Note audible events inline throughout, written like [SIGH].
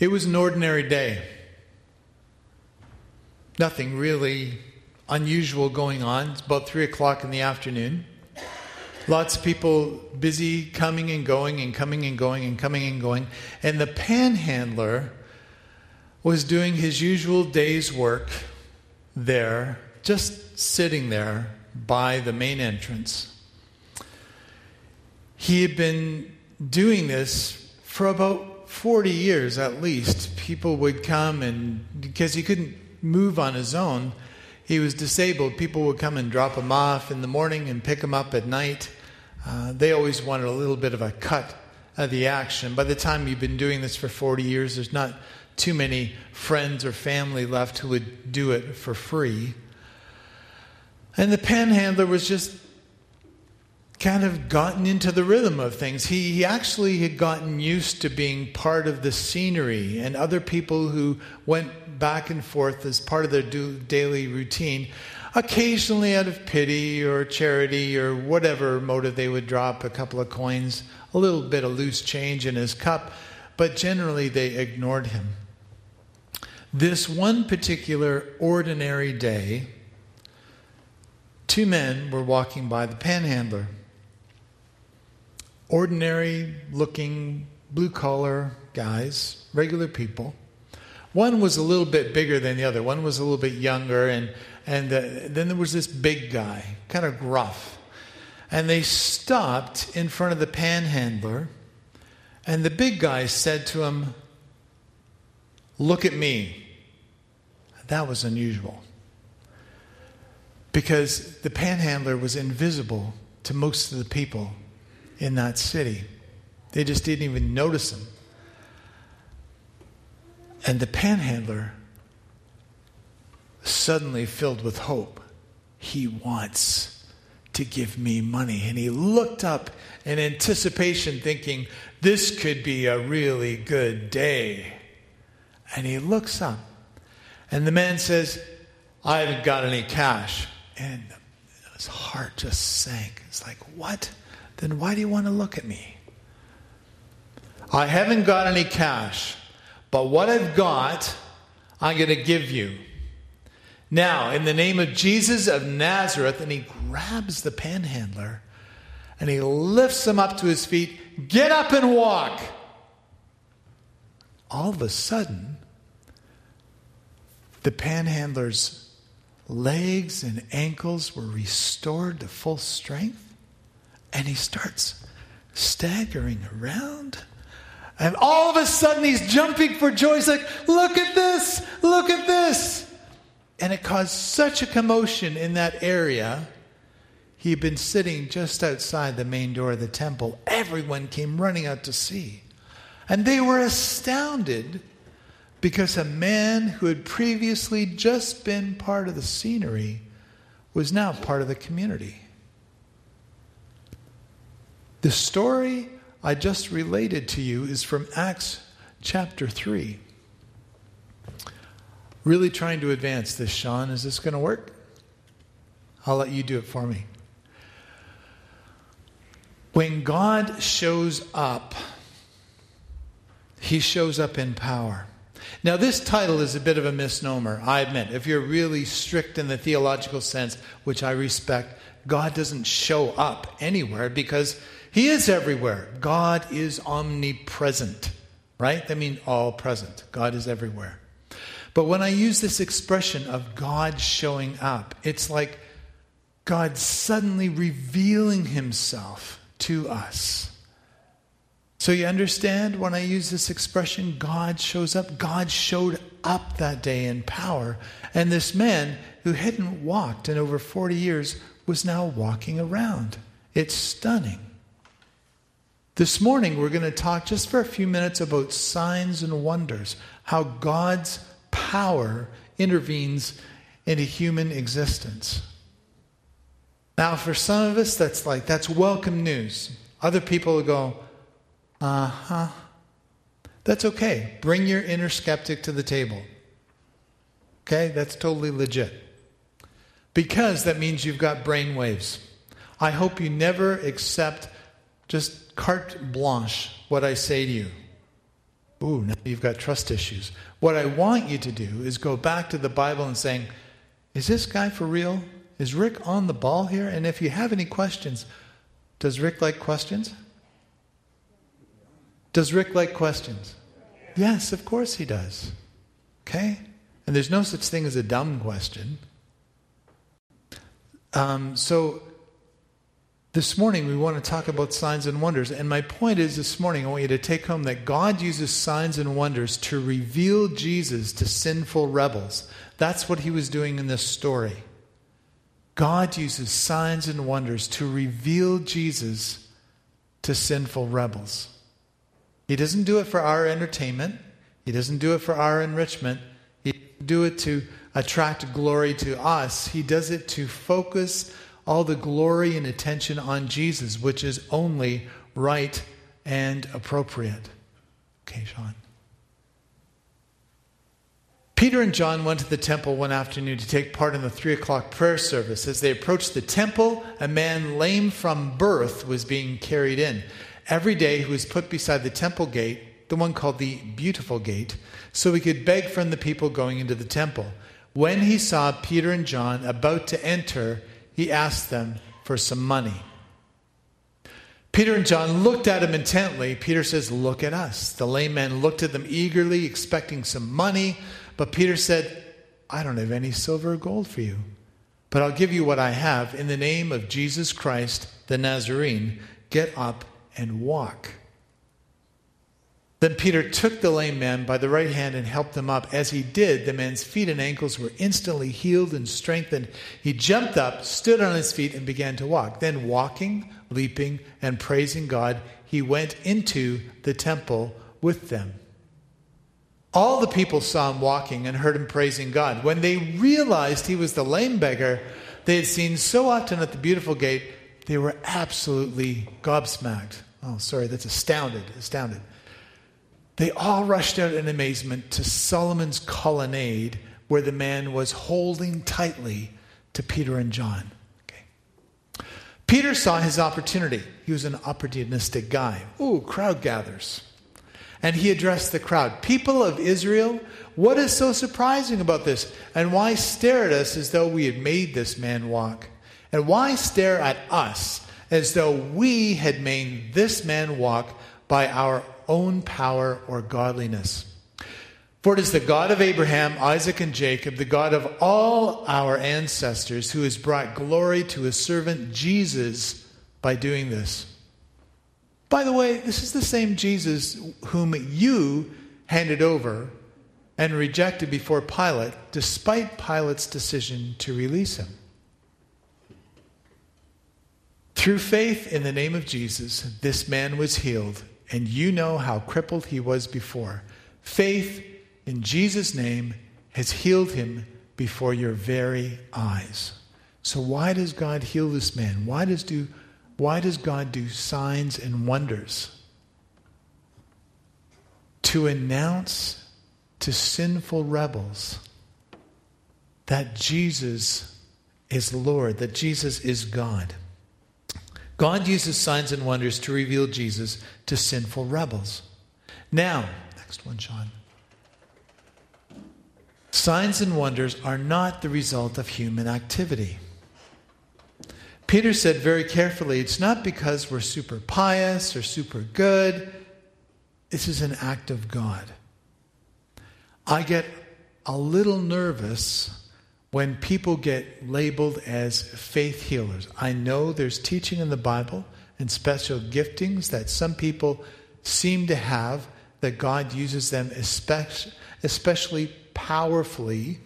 It was an ordinary day. Nothing really unusual going on. It's about 3 o'clock in the afternoon. Lots of people busy coming and going and coming and going and coming and going. And the panhandler was doing his usual day's work there, just sitting there by the main entrance. He had been doing this for about 40 years at least. People would come and, because he couldn't move on his own, he was disabled. People would come and drop him off in the morning and pick him up at night. Uh, they always wanted a little bit of a cut of the action. By the time you've been doing this for 40 years, there's not too many friends or family left who would do it for free. And the panhandler was just kind of gotten into the rhythm of things. He, he actually had gotten used to being part of the scenery, and other people who went back and forth as part of their do, daily routine, occasionally out of pity or charity or whatever motive, they would drop a couple of coins, a little bit of loose change in his cup, but generally they ignored him. This one particular ordinary day, two men were walking by the panhandler ordinary looking blue collar guys, regular people. One was a little bit bigger than the other. One was a little bit younger, and, and uh, then there was this big guy, kind of gruff. And they stopped in front of the panhandler, and the big guy said to him, Look at me. That was unusual. Because the panhandler was invisible to most of the people in that city. They just didn't even notice him. And the panhandler, suddenly filled with hope, he wants to give me money. And he looked up in anticipation, thinking, this could be a really good day. And he looks up, and the man says, I haven't got any cash. And his heart just sank. It's like, what? Then why do you want to look at me? I haven't got any cash, but what I've got, I'm going to give you. Now, in the name of Jesus of Nazareth, and he grabs the panhandler and he lifts him up to his feet. Get up and walk. All of a sudden, the panhandler's legs and ankles were restored to full strength. And he starts staggering around. And all of a sudden, he's jumping for joy. He's like, Look at this! Look at this! And it caused such a commotion in that area. He had been sitting just outside the main door of the temple. Everyone came running out to see. And they were astounded because a man who had previously just been part of the scenery was now part of the community. The story I just related to you is from Acts chapter 3. Really trying to advance this, Sean. Is this going to work? I'll let you do it for me. When God shows up, he shows up in power. Now, this title is a bit of a misnomer, I admit. If you're really strict in the theological sense, which I respect, God doesn't show up anywhere because he is everywhere. God is omnipresent, right? That means all present. God is everywhere. But when I use this expression of God showing up, it's like God suddenly revealing himself to us. So you understand when I use this expression, God shows up? God showed up that day in power. And this man who hadn't walked in over 40 years was now walking around. It's stunning. This morning, we're going to talk just for a few minutes about signs and wonders, how God's power intervenes into human existence. Now, for some of us, that's like, that's welcome news. Other people will go, uh huh. That's okay. Bring your inner skeptic to the table. Okay? That's totally legit. Because that means you've got brain waves. I hope you never accept just carte blanche what I say to you. Ooh, now you've got trust issues. What I want you to do is go back to the Bible and saying, is this guy for real? Is Rick on the ball here? And if you have any questions, does Rick like questions? Does Rick like questions? Yes, of course he does. Okay? And there's no such thing as a dumb question. Um, so this morning we want to talk about signs and wonders. And my point is this morning, I want you to take home that God uses signs and wonders to reveal Jesus to sinful rebels. That's what he was doing in this story. God uses signs and wonders to reveal Jesus to sinful rebels. He doesn't do it for our entertainment. He doesn't do it for our enrichment. He doesn't do it to attract glory to us. He does it to focus all the glory and attention on Jesus, which is only right and appropriate. Okay, Sean. Peter and John went to the temple one afternoon to take part in the three o'clock prayer service. As they approached the temple, a man lame from birth was being carried in. Every day he was put beside the temple gate, the one called the Beautiful Gate, so he could beg from the people going into the temple. When he saw Peter and John about to enter, he asked them for some money. Peter and John looked at him intently. Peter says, Look at us. The lame man looked at them eagerly, expecting some money. But Peter said, I don't have any silver or gold for you, but I'll give you what I have. In the name of Jesus Christ, the Nazarene, get up and walk. Then Peter took the lame man by the right hand and helped him up. As he did, the man's feet and ankles were instantly healed and strengthened. He jumped up, stood on his feet, and began to walk. Then, walking, leaping, and praising God, he went into the temple with them. All the people saw him walking and heard him praising God. When they realized he was the lame beggar they had seen so often at the beautiful gate, they were absolutely gobsmacked. Oh, sorry, that's astounded, astounded. They all rushed out in amazement to Solomon's colonnade where the man was holding tightly to Peter and John. Okay. Peter saw his opportunity. He was an opportunistic guy. Ooh, crowd gathers. And he addressed the crowd People of Israel, what is so surprising about this? And why stare at us as though we had made this man walk? And why stare at us as though we had made this man walk by our own power or godliness? For it is the God of Abraham, Isaac, and Jacob, the God of all our ancestors, who has brought glory to his servant Jesus by doing this. By the way, this is the same Jesus whom you handed over and rejected before Pilate, despite Pilate's decision to release him. Through faith in the name of Jesus, this man was healed, and you know how crippled he was before. Faith in Jesus' name has healed him before your very eyes. So, why does God heal this man? Why does, do, why does God do signs and wonders? To announce to sinful rebels that Jesus is Lord, that Jesus is God. God uses signs and wonders to reveal Jesus to sinful rebels. Now, next one, Sean. Signs and wonders are not the result of human activity. Peter said very carefully it's not because we're super pious or super good. This is an act of God. I get a little nervous when people get labeled as faith healers. I know there's teaching in the Bible and special giftings that some people seem to have that God uses them especially powerfully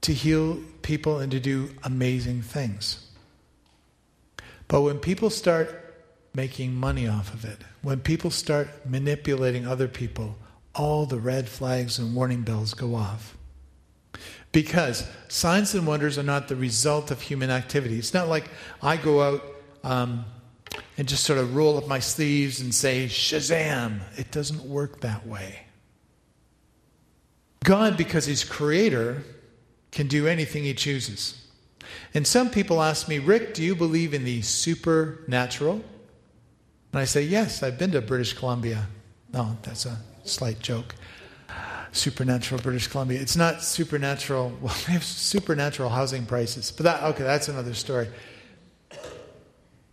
to heal people and to do amazing things. But when people start making money off of it, when people start manipulating other people, all the red flags and warning bells go off. Because signs and wonders are not the result of human activity. It's not like I go out um, and just sort of roll up my sleeves and say, Shazam. It doesn't work that way. God, because He's creator, can do anything He chooses. And some people ask me, Rick, do you believe in the supernatural? And I say, yes, I've been to British Columbia. No, that's a slight joke. Supernatural British Columbia. It's not supernatural. [LAUGHS] Well, we have supernatural housing prices, but that okay, that's another story.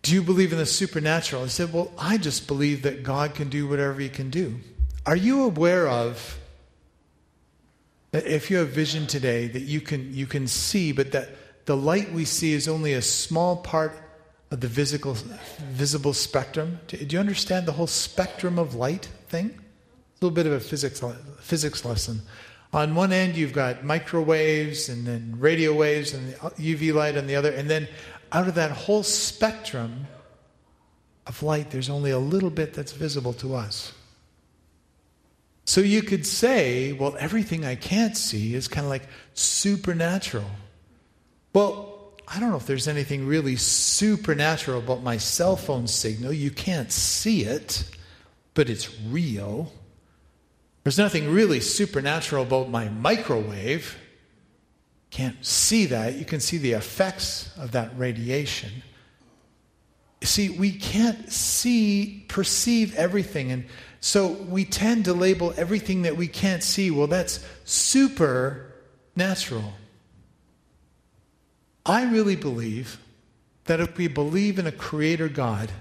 Do you believe in the supernatural? I said, Well, I just believe that God can do whatever He can do. Are you aware of that if you have vision today that you can you can see, but that the light we see is only a small part of the visible visible spectrum? Do you understand the whole spectrum of light thing? Little bit of a physics physics lesson. On one end, you've got microwaves and then radio waves and UV light on the other, and then out of that whole spectrum of light, there's only a little bit that's visible to us. So you could say, well, everything I can't see is kind of like supernatural. Well, I don't know if there's anything really supernatural about my cell phone signal. You can't see it, but it's real. There's nothing really supernatural about my microwave. Can't see that. You can see the effects of that radiation. See, we can't see, perceive everything. And so we tend to label everything that we can't see, well, that's supernatural. I really believe that if we believe in a creator God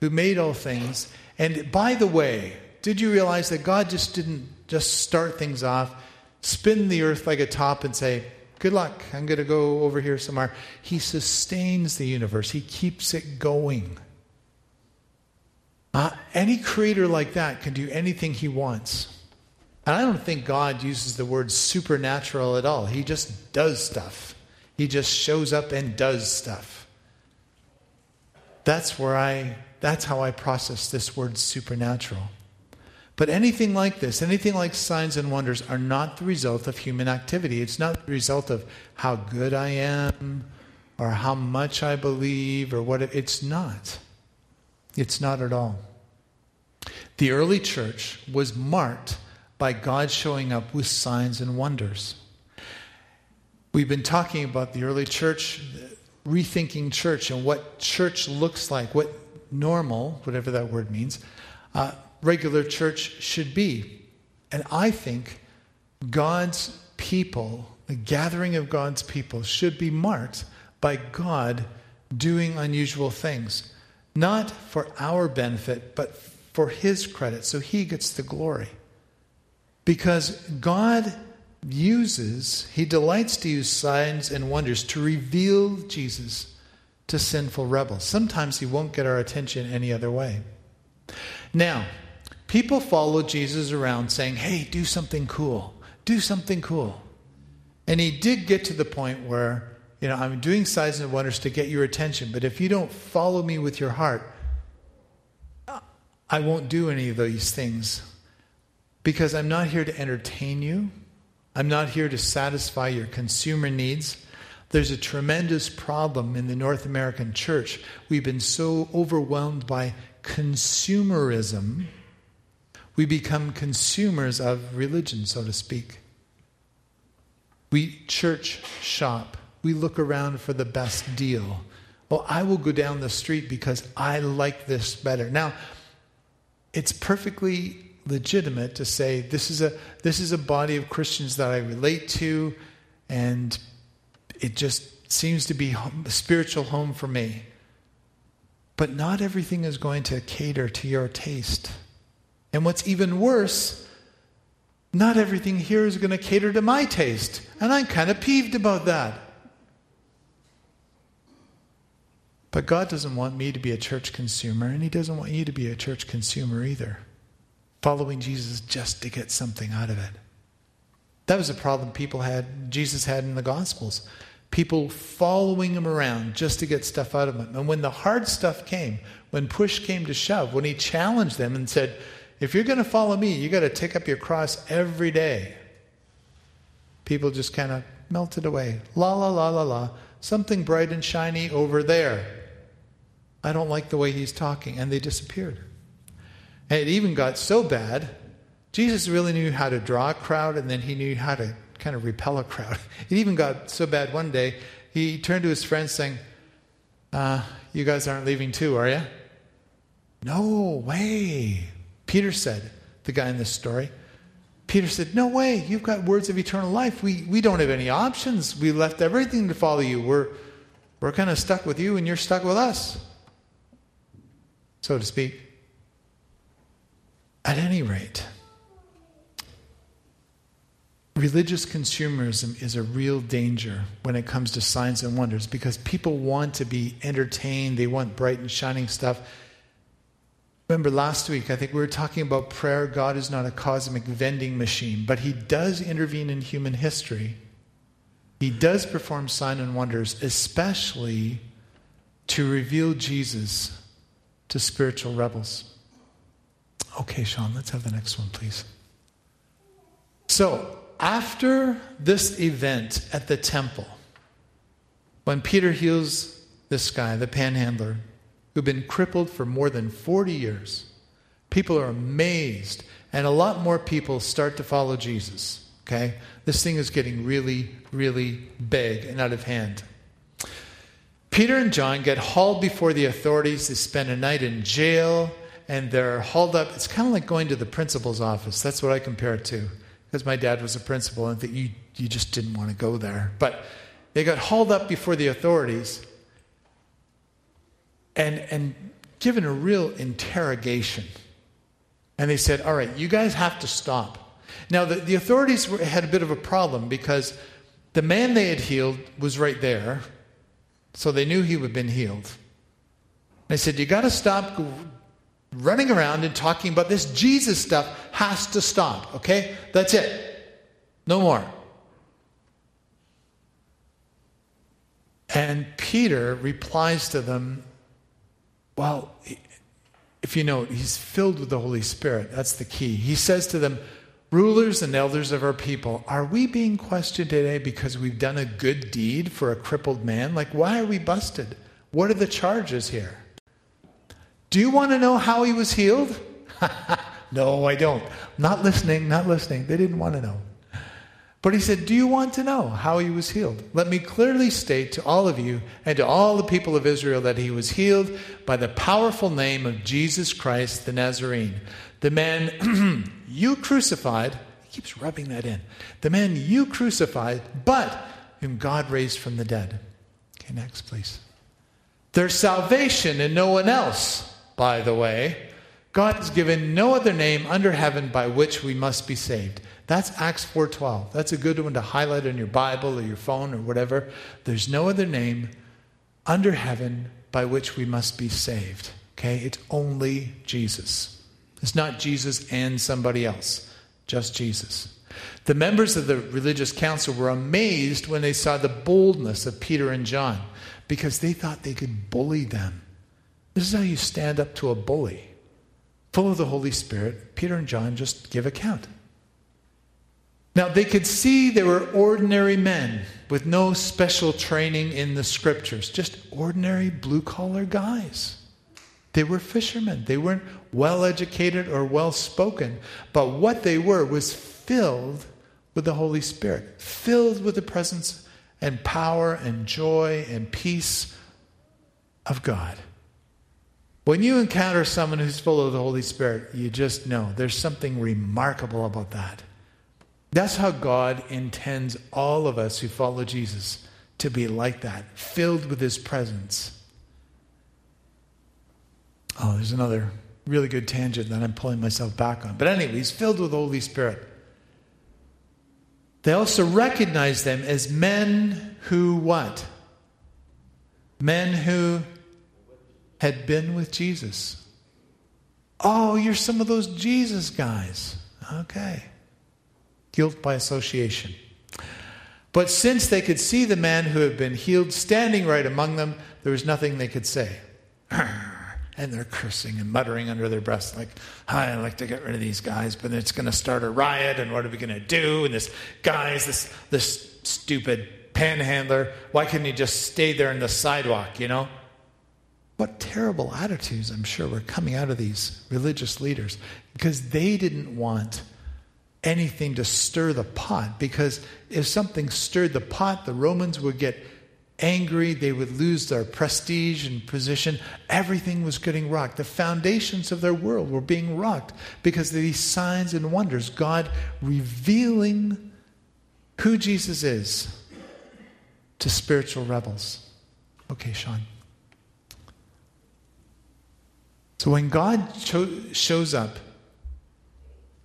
who made all things, and by the way, did you realize that God just didn't just start things off, spin the earth like a top, and say, Good luck, I'm going to go over here somewhere. He sustains the universe, He keeps it going. Uh, any creator like that can do anything he wants. And I don't think God uses the word supernatural at all. He just does stuff, He just shows up and does stuff. That's where I, that's how I process this word supernatural. But anything like this, anything like signs and wonders, are not the result of human activity. It's not the result of how good I am or how much I believe or what. It, it's not. It's not at all. The early church was marked by God showing up with signs and wonders. We've been talking about the early church, rethinking church, and what church looks like, what normal, whatever that word means, uh, regular church should be. And I think God's people, the gathering of God's people, should be marked by God doing unusual things. Not for our benefit, but for His credit, so He gets the glory. Because God uses, He delights to use signs and wonders to reveal Jesus to sinful rebels. Sometimes He won't get our attention any other way. Now, People followed Jesus around saying, Hey, do something cool. Do something cool. And he did get to the point where, you know, I'm doing signs and wonders to get your attention, but if you don't follow me with your heart, I won't do any of these things because I'm not here to entertain you. I'm not here to satisfy your consumer needs. There's a tremendous problem in the North American church. We've been so overwhelmed by consumerism we become consumers of religion, so to speak. We church shop. We look around for the best deal. Well, I will go down the street because I like this better. Now, it's perfectly legitimate to say this is a this is a body of Christians that I relate to, and it just seems to be a spiritual home for me. But not everything is going to cater to your taste. And what's even worse, not everything here is going to cater to my taste. And I'm kind of peeved about that. But God doesn't want me to be a church consumer, and He doesn't want you to be a church consumer either. Following Jesus just to get something out of it. That was a problem people had, Jesus had in the Gospels. People following him around just to get stuff out of him. And when the hard stuff came, when push came to shove, when he challenged them and said, if you're going to follow me, you got to take up your cross every day. People just kind of melted away. La, la, la, la, la. Something bright and shiny over there. I don't like the way he's talking. And they disappeared. And it even got so bad, Jesus really knew how to draw a crowd and then he knew how to kind of repel a crowd. [LAUGHS] It even got so bad one day, he turned to his friends saying, uh, You guys aren't leaving too, are you? No way. Peter said, the guy in this story. Peter said, No way, you've got words of eternal life. We, we don't have any options. We left everything to follow you. We're, we're kind of stuck with you, and you're stuck with us, so to speak. At any rate, religious consumerism is a real danger when it comes to signs and wonders because people want to be entertained, they want bright and shining stuff. Remember last week, I think we were talking about prayer. God is not a cosmic vending machine, but He does intervene in human history. He does perform signs and wonders, especially to reveal Jesus to spiritual rebels. Okay, Sean, let's have the next one, please. So, after this event at the temple, when Peter heals this guy, the panhandler, who'd been crippled for more than 40 years, people are amazed, and a lot more people start to follow Jesus. Okay? This thing is getting really, really big and out of hand. Peter and John get hauled before the authorities. They spend a night in jail and they're hauled up. It's kind of like going to the principal's office. That's what I compare it to because my dad was a principal and you, you just didn't want to go there. But they got hauled up before the authorities and, and given a real interrogation. And they said, All right, you guys have to stop. Now, the, the authorities were, had a bit of a problem because the man they had healed was right there, so they knew he had been healed. They said, You got to stop running around and talking about this Jesus stuff has to stop, okay? That's it. No more. And Peter replies to them, Well, if you know, he's filled with the Holy Spirit. That's the key. He says to them, Rulers and elders of our people, are we being questioned today because we've done a good deed for a crippled man? Like, why are we busted? What are the charges here? Do you want to know how he was healed? [LAUGHS] no, I don't. Not listening, not listening. They didn't want to know. But he said, Do you want to know how he was healed? Let me clearly state to all of you and to all the people of Israel that he was healed by the powerful name of Jesus Christ the Nazarene. The man [CLEARS THROAT] you crucified, he keeps rubbing that in. The man you crucified, but whom God raised from the dead. Okay, next, please. There's salvation in no one else by the way. God has given no other name under heaven by which we must be saved. That's Acts 4:12. That's a good one to highlight in your Bible or your phone or whatever. There's no other name under heaven by which we must be saved. Okay? It's only Jesus. It's not Jesus and somebody else, just Jesus. The members of the religious council were amazed when they saw the boldness of Peter and John because they thought they could bully them. This is how you stand up to a bully. Full of the Holy Spirit, Peter and John just give account. Now, they could see they were ordinary men with no special training in the scriptures, just ordinary blue collar guys. They were fishermen. They weren't well educated or well spoken, but what they were was filled with the Holy Spirit, filled with the presence and power and joy and peace of God. When you encounter someone who's full of the Holy Spirit, you just know there's something remarkable about that. That's how God intends all of us who follow Jesus to be like that, filled with His presence. Oh, there's another really good tangent that I'm pulling myself back on. But anyway, He's filled with the Holy Spirit. They also recognize them as men who what? Men who had been with Jesus. Oh, you're some of those Jesus guys. Okay. Guilt by association. But since they could see the man who had been healed standing right among them, there was nothing they could say. [CLEARS THROAT] And they're cursing and muttering under their breaths, like, I'd like to get rid of these guys, but it's going to start a riot, and what are we going to do? And this guy's this, this stupid panhandler. Why couldn't he just stay there in the sidewalk, you know? What terrible attitudes, I'm sure, were coming out of these religious leaders because they didn't want anything to stir the pot. Because if something stirred the pot, the Romans would get angry. They would lose their prestige and position. Everything was getting rocked. The foundations of their world were being rocked because of these signs and wonders. God revealing who Jesus is to spiritual rebels. Okay, Sean. So when God cho- shows up,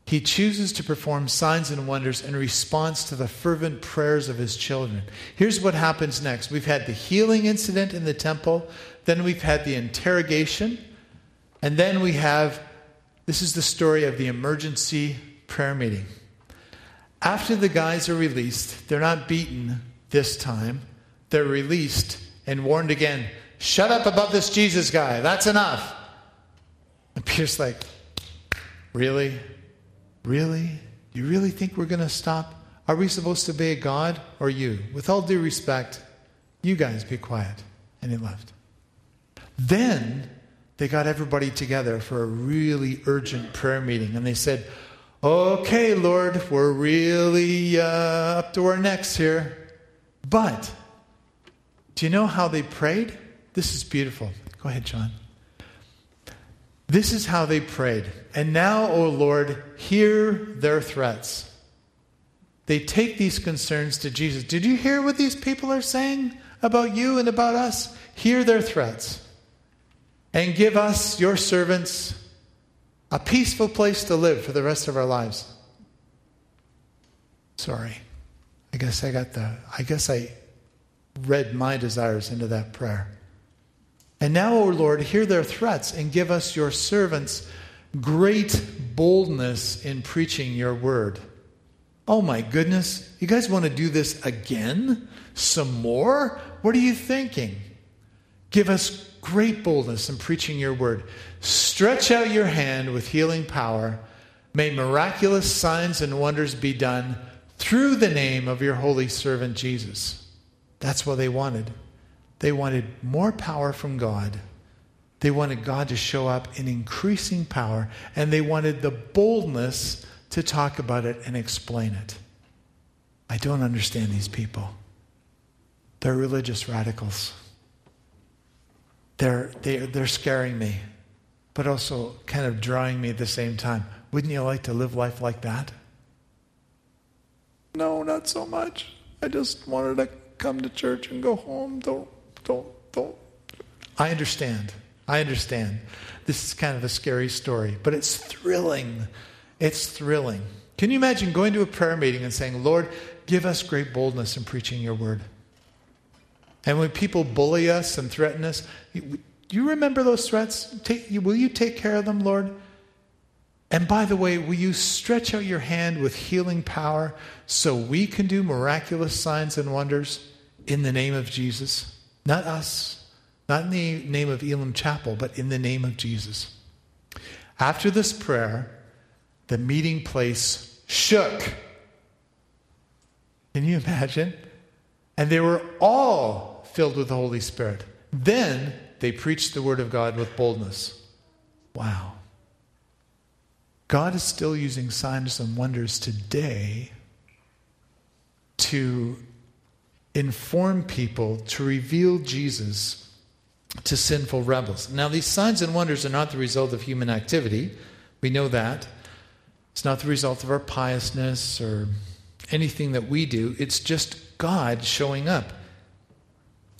he chooses to perform signs and wonders in response to the fervent prayers of his children. Here's what happens next we've had the healing incident in the temple, then we've had the interrogation, and then we have this is the story of the emergency prayer meeting. After the guys are released, they're not beaten this time, they're released and warned again shut up about this Jesus guy, that's enough. And Peter's like, really? Really? You really think we're going to stop? Are we supposed to obey God or you? With all due respect, you guys be quiet. And he left. Then they got everybody together for a really urgent prayer meeting. And they said, Okay, Lord, we're really uh, up to our necks here. But do you know how they prayed? This is beautiful. Go ahead, John. This is how they prayed. And now, O Lord, hear their threats. They take these concerns to Jesus. Did you hear what these people are saying about you and about us? Hear their threats. And give us, your servants, a peaceful place to live for the rest of our lives. Sorry. I guess I got the, I guess I read my desires into that prayer. And now, O Lord, hear their threats and give us, your servants, great boldness in preaching your word. Oh my goodness, you guys want to do this again? Some more? What are you thinking? Give us great boldness in preaching your word. Stretch out your hand with healing power. May miraculous signs and wonders be done through the name of your holy servant Jesus. That's what they wanted. They wanted more power from God. They wanted God to show up in increasing power, and they wanted the boldness to talk about it and explain it. I don't understand these people. They're religious radicals. They're, they're, they're scaring me, but also kind of drawing me at the same time. Wouldn't you like to live life like that? No, not so much. I just wanted to come to church and go home. Don't don't, don't. I understand. I understand. This is kind of a scary story, but it's thrilling. It's thrilling. Can you imagine going to a prayer meeting and saying, Lord, give us great boldness in preaching your word? And when people bully us and threaten us, do you remember those threats? Take, will you take care of them, Lord? And by the way, will you stretch out your hand with healing power so we can do miraculous signs and wonders in the name of Jesus? Not us, not in the name of Elim Chapel, but in the name of Jesus. After this prayer, the meeting place shook. Can you imagine? And they were all filled with the Holy Spirit. Then they preached the word of God with boldness. Wow. God is still using signs and wonders today to inform people to reveal Jesus to sinful rebels. Now, these signs and wonders are not the result of human activity. We know that. It's not the result of our piousness or anything that we do. It's just God showing up.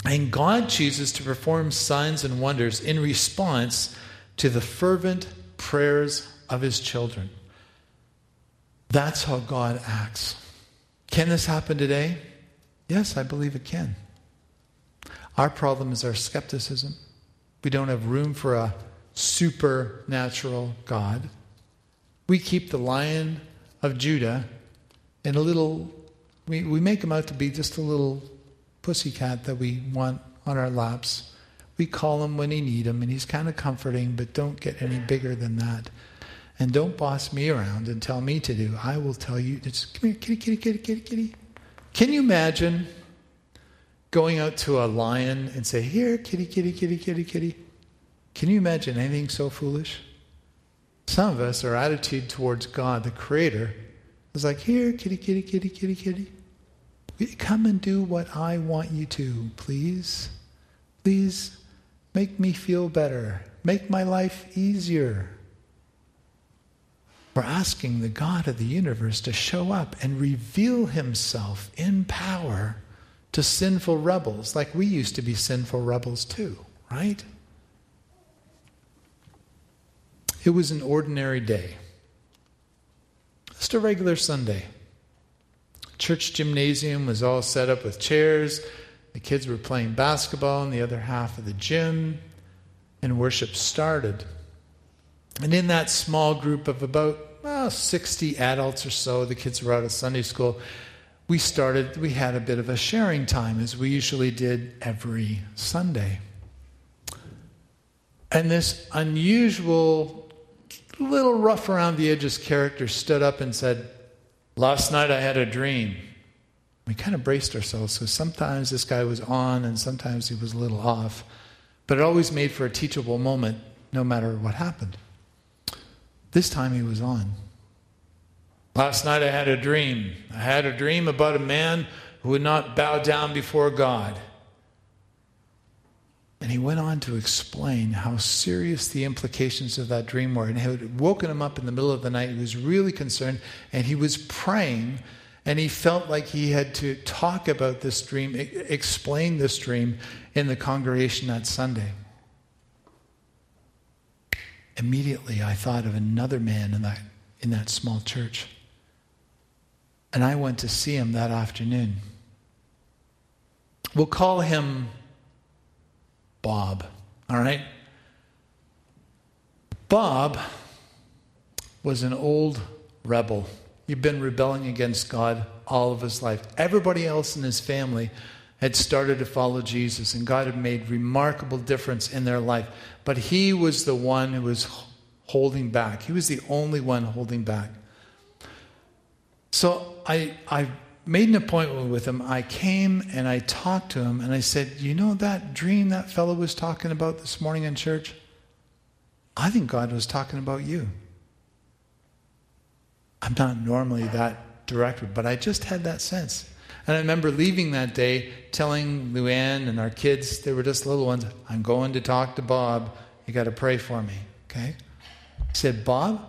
And God chooses to perform signs and wonders in response to the fervent prayers of his children. That's how God acts. Can this happen today? Yes, I believe it can. Our problem is our skepticism. We don't have room for a supernatural God. We keep the lion of Judah in a little, we, we make him out to be just a little pussycat that we want on our laps. We call him when we need him, and he's kind of comforting, but don't get any bigger than that. And don't boss me around and tell me to do. I will tell you, just come here, kitty, kitty, kitty, kitty, kitty. Can you imagine going out to a lion and say, Here, kitty, kitty, kitty, kitty, kitty? Can you imagine anything so foolish? Some of us, our attitude towards God, the Creator, is like, Here, kitty, kitty, kitty, kitty, kitty. come and do what I want you to, please? Please make me feel better. Make my life easier. We're asking the God of the universe to show up and reveal himself in power to sinful rebels, like we used to be sinful rebels too, right? It was an ordinary day, just a regular Sunday. Church gymnasium was all set up with chairs. The kids were playing basketball in the other half of the gym, and worship started. And in that small group of about well, 60 adults or so, the kids were out of Sunday school, we started, we had a bit of a sharing time as we usually did every Sunday. And this unusual, little rough around the edges character stood up and said, Last night I had a dream. We kind of braced ourselves. So sometimes this guy was on and sometimes he was a little off. But it always made for a teachable moment no matter what happened. This time he was on. Last night I had a dream. I had a dream about a man who would not bow down before God. And he went on to explain how serious the implications of that dream were. And it had woken him up in the middle of the night. He was really concerned and he was praying. And he felt like he had to talk about this dream, explain this dream in the congregation that Sunday. Immediately, I thought of another man in that, in that small church. And I went to see him that afternoon. We'll call him Bob, all right? Bob was an old rebel. He'd been rebelling against God all of his life. Everybody else in his family had started to follow Jesus, and God had made remarkable difference in their life. But he was the one who was holding back. He was the only one holding back. So I, I made an appointment with him. I came and I talked to him and I said, You know that dream that fellow was talking about this morning in church? I think God was talking about you. I'm not normally that direct, but I just had that sense. And I remember leaving that day telling Luann and our kids, they were just little ones, I'm going to talk to Bob. You got to pray for me. Okay? He said, Bob,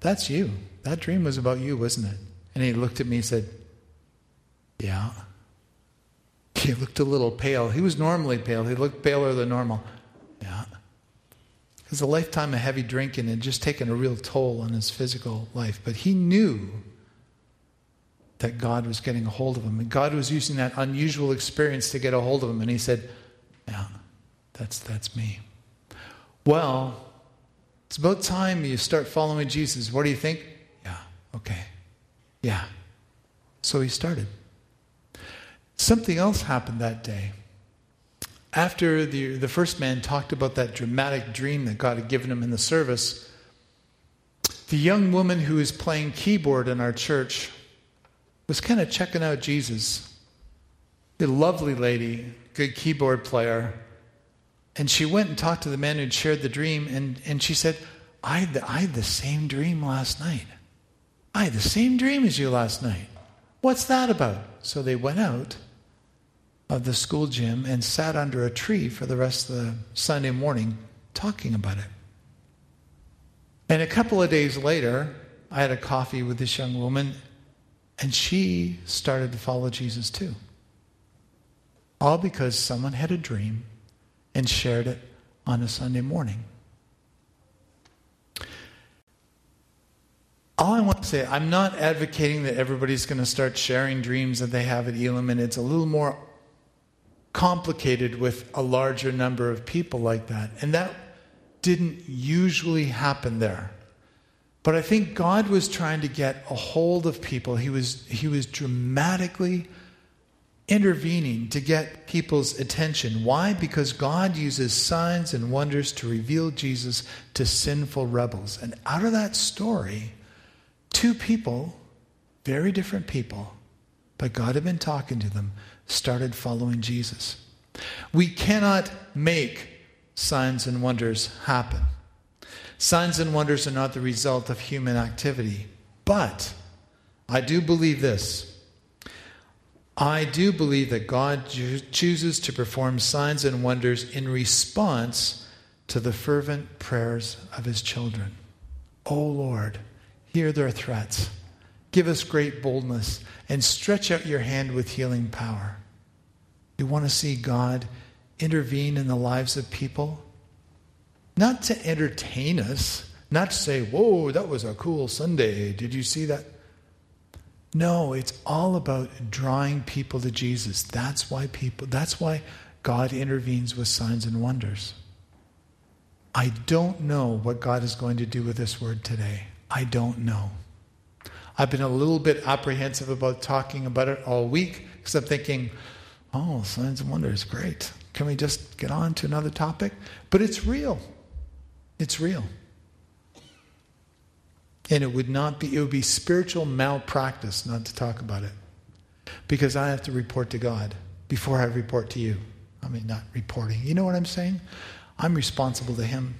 that's you. That dream was about you, wasn't it? And he looked at me and said, Yeah. He looked a little pale. He was normally pale. He looked paler than normal. Yeah. Because a lifetime of heavy drinking had just taken a real toll on his physical life. But he knew that God was getting a hold of him. And God was using that unusual experience to get a hold of him. And he said, Yeah, that's, that's me. Well, it's about time you start following Jesus. What do you think? Yeah, So he started. Something else happened that day. After the, the first man talked about that dramatic dream that God had given him in the service, the young woman who was playing keyboard in our church was kind of checking out Jesus. A lovely lady, good keyboard player. And she went and talked to the man who'd shared the dream, and, and she said, I I had the same dream last night. I had the same dream as you last night. What's that about? So they went out of the school gym and sat under a tree for the rest of the Sunday morning talking about it. And a couple of days later, I had a coffee with this young woman, and she started to follow Jesus too. All because someone had a dream and shared it on a Sunday morning. All I want to say, I'm not advocating that everybody's going to start sharing dreams that they have at Elim, and it's a little more complicated with a larger number of people like that. And that didn't usually happen there. But I think God was trying to get a hold of people. He was, he was dramatically intervening to get people's attention. Why? Because God uses signs and wonders to reveal Jesus to sinful rebels. And out of that story, two people, very different people, but God had been talking to them, started following Jesus. We cannot make signs and wonders happen. Signs and wonders are not the result of human activity. But I do believe this I do believe that God chooses to perform signs and wonders in response to the fervent prayers of his children. O oh Lord, hear their threats. Give us great boldness and stretch out your hand with healing power. You want to see God intervene in the lives of people? Not to entertain us, not to say, Whoa, that was a cool Sunday. Did you see that? No, it's all about drawing people to Jesus. That's why people, that's why God intervenes with signs and wonders. I don't know what God is going to do with this word today. I don't know. I've been a little bit apprehensive about talking about it all week because I'm thinking, oh, signs and wonders, great. Can we just get on to another topic? But it's real. It's real. And it would not be, it would be spiritual malpractice not to talk about it. Because I have to report to God before I report to you. I mean, not reporting. You know what I'm saying? I'm responsible to Him.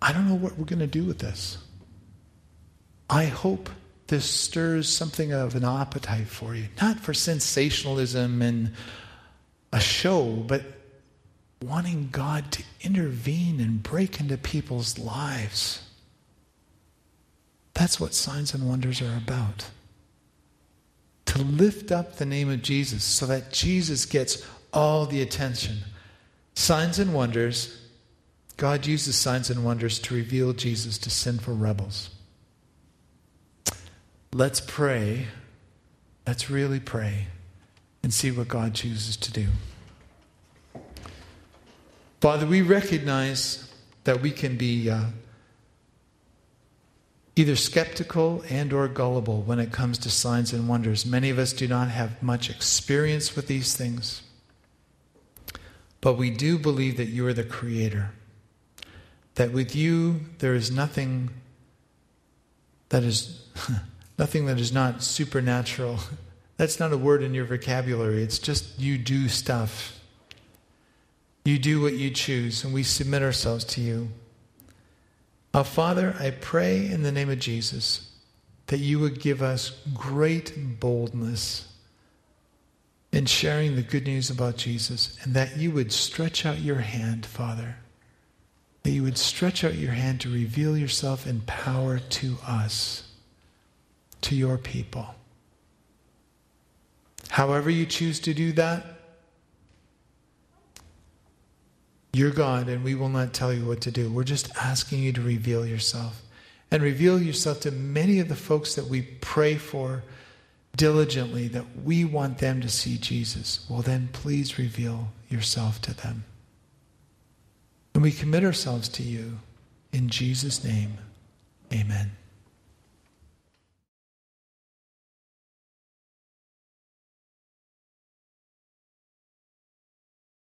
I don't know what we're going to do with this. I hope this stirs something of an appetite for you. Not for sensationalism and a show, but wanting God to intervene and break into people's lives. That's what signs and wonders are about. To lift up the name of Jesus so that Jesus gets all the attention. Signs and wonders, God uses signs and wonders to reveal Jesus to sinful rebels. Let's pray. Let's really pray and see what God chooses to do. Father, we recognize that we can be uh, either skeptical and or gullible when it comes to signs and wonders. Many of us do not have much experience with these things. But we do believe that you are the creator. That with you there is nothing that is [LAUGHS] nothing that is not supernatural. [LAUGHS] That's not a word in your vocabulary. It's just you do stuff. You do what you choose, and we submit ourselves to you. Our Father, I pray in the name of Jesus that you would give us great boldness in sharing the good news about Jesus and that you would stretch out your hand, Father. That you would stretch out your hand to reveal yourself in power to us, to your people. However, you choose to do that, You're God, and we will not tell you what to do. We're just asking you to reveal yourself. And reveal yourself to many of the folks that we pray for diligently that we want them to see Jesus. Well, then please reveal yourself to them. And we commit ourselves to you. In Jesus' name, amen.